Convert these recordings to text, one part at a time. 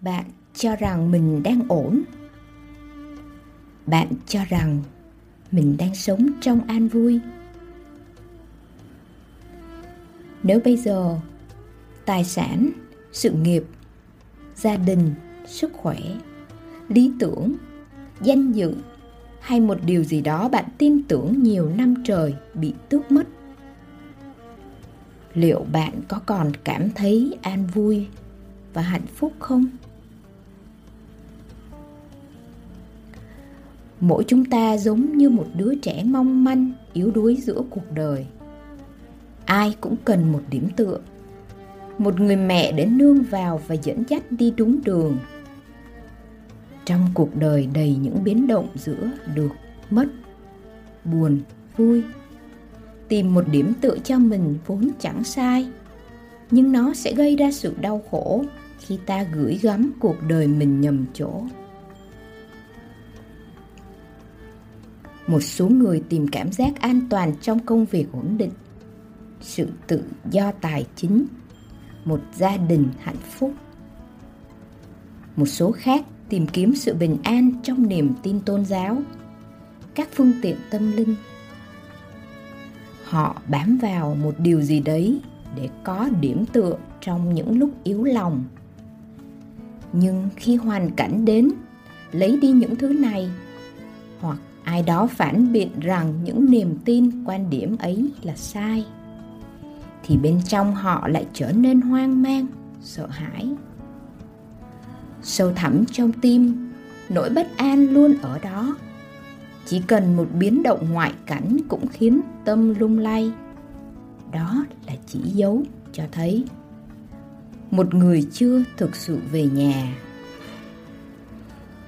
bạn cho rằng mình đang ổn. Bạn cho rằng mình đang sống trong an vui. Nếu bây giờ tài sản, sự nghiệp, gia đình, sức khỏe, lý tưởng, danh dự hay một điều gì đó bạn tin tưởng nhiều năm trời bị tước mất, liệu bạn có còn cảm thấy an vui và hạnh phúc không? Mỗi chúng ta giống như một đứa trẻ mong manh, yếu đuối giữa cuộc đời. Ai cũng cần một điểm tựa. Một người mẹ để nương vào và dẫn dắt đi đúng đường. Trong cuộc đời đầy những biến động giữa được, mất, buồn, vui, tìm một điểm tựa cho mình vốn chẳng sai. Nhưng nó sẽ gây ra sự đau khổ khi ta gửi gắm cuộc đời mình nhầm chỗ. Một số người tìm cảm giác an toàn trong công việc ổn định. Sự tự do tài chính. Một gia đình hạnh phúc. Một số khác tìm kiếm sự bình an trong niềm tin tôn giáo. Các phương tiện tâm linh. Họ bám vào một điều gì đấy để có điểm tựa trong những lúc yếu lòng. Nhưng khi hoàn cảnh đến, lấy đi những thứ này, hoặc ai đó phản biện rằng những niềm tin quan điểm ấy là sai. Thì bên trong họ lại trở nên hoang mang, sợ hãi. Sâu thẳm trong tim, nỗi bất an luôn ở đó. Chỉ cần một biến động ngoại cảnh cũng khiến tâm lung lay. Đó là chỉ dấu cho thấy. Một người chưa thực sự về nhà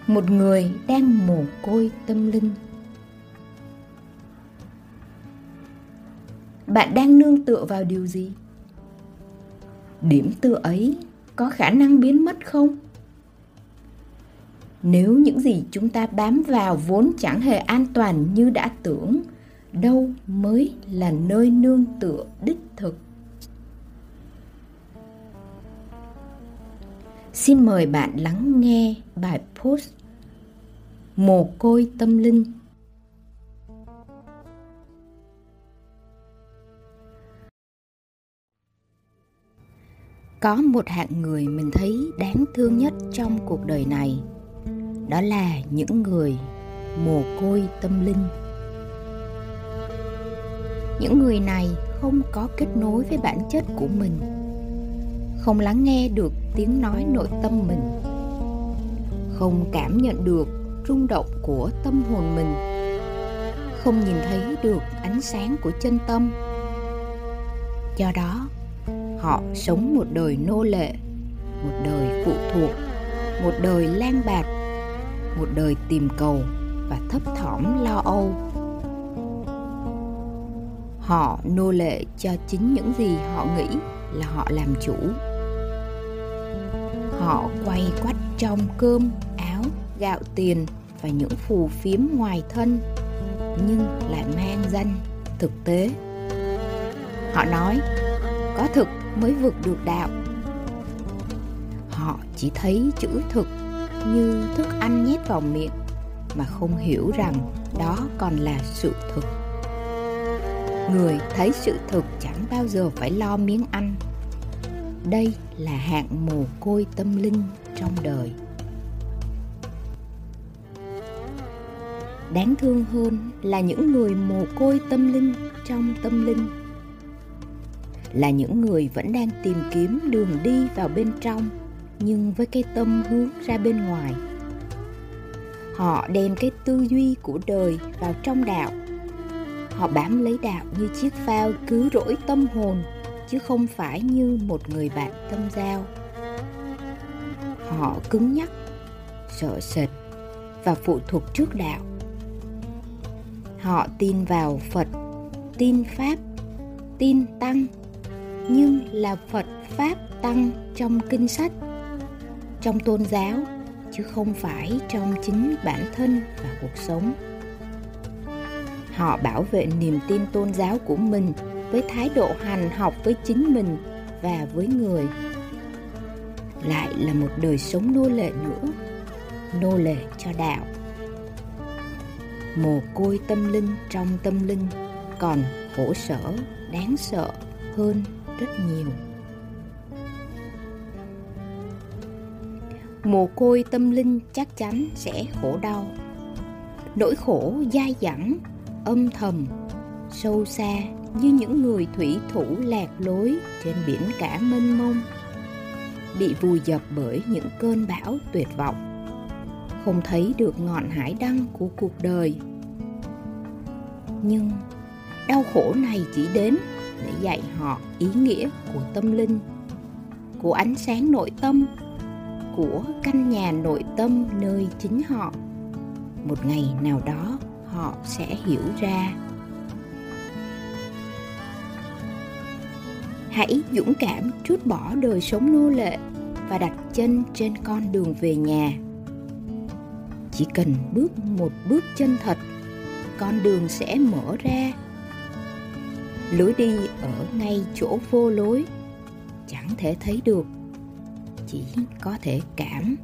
một người đang mồ côi tâm linh. Bạn đang nương tựa vào điều gì? Điểm tựa ấy có khả năng biến mất không? Nếu những gì chúng ta bám vào vốn chẳng hề an toàn như đã tưởng, đâu mới là nơi nương tựa đích thực? Xin mời bạn lắng nghe bài post mồ côi tâm linh. Có một hạng người mình thấy đáng thương nhất trong cuộc đời này. Đó là những người mồ côi tâm linh. Những người này không có kết nối với bản chất của mình không lắng nghe được tiếng nói nội tâm mình, không cảm nhận được rung động của tâm hồn mình, không nhìn thấy được ánh sáng của chân tâm. Do đó, họ sống một đời nô lệ, một đời phụ thuộc, một đời lang bạt, một đời tìm cầu và thấp thỏm lo âu. Họ nô lệ cho chính những gì họ nghĩ là họ làm chủ họ quay quắt trong cơm, áo, gạo tiền và những phù phiếm ngoài thân, nhưng lại mang danh thực tế. Họ nói, có thực mới vượt được đạo. Họ chỉ thấy chữ thực như thức ăn nhét vào miệng mà không hiểu rằng đó còn là sự thực. Người thấy sự thực chẳng bao giờ phải lo miếng ăn đây là hạng mồ côi tâm linh trong đời. Đáng thương hơn là những người mồ côi tâm linh trong tâm linh, là những người vẫn đang tìm kiếm đường đi vào bên trong, nhưng với cái tâm hướng ra bên ngoài. Họ đem cái tư duy của đời vào trong đạo. Họ bám lấy đạo như chiếc phao cứu rỗi tâm hồn chứ không phải như một người bạn tâm giao. Họ cứng nhắc, sợ sệt và phụ thuộc trước đạo. Họ tin vào phật, tin pháp, tin tăng, nhưng là phật pháp tăng trong kinh sách, trong tôn giáo, chứ không phải trong chính bản thân và cuộc sống. Họ bảo vệ niềm tin tôn giáo của mình với thái độ hành học với chính mình và với người. Lại là một đời sống nô lệ nữa, nô lệ cho đạo. Mồ côi tâm linh trong tâm linh còn khổ sở, đáng sợ hơn rất nhiều. Mồ côi tâm linh chắc chắn sẽ khổ đau. Nỗi khổ dai dẳng, âm thầm sâu xa như những người thủy thủ lạc lối trên biển cả mênh mông, bị vùi dập bởi những cơn bão tuyệt vọng, không thấy được ngọn hải đăng của cuộc đời. Nhưng đau khổ này chỉ đến để dạy họ ý nghĩa của tâm linh, của ánh sáng nội tâm, của căn nhà nội tâm nơi chính họ. Một ngày nào đó, họ sẽ hiểu ra. Hãy dũng cảm trút bỏ đời sống nô lệ và đặt chân trên con đường về nhà. Chỉ cần bước một bước chân thật, con đường sẽ mở ra. Lối đi ở ngay chỗ vô lối, chẳng thể thấy được, chỉ có thể cảm.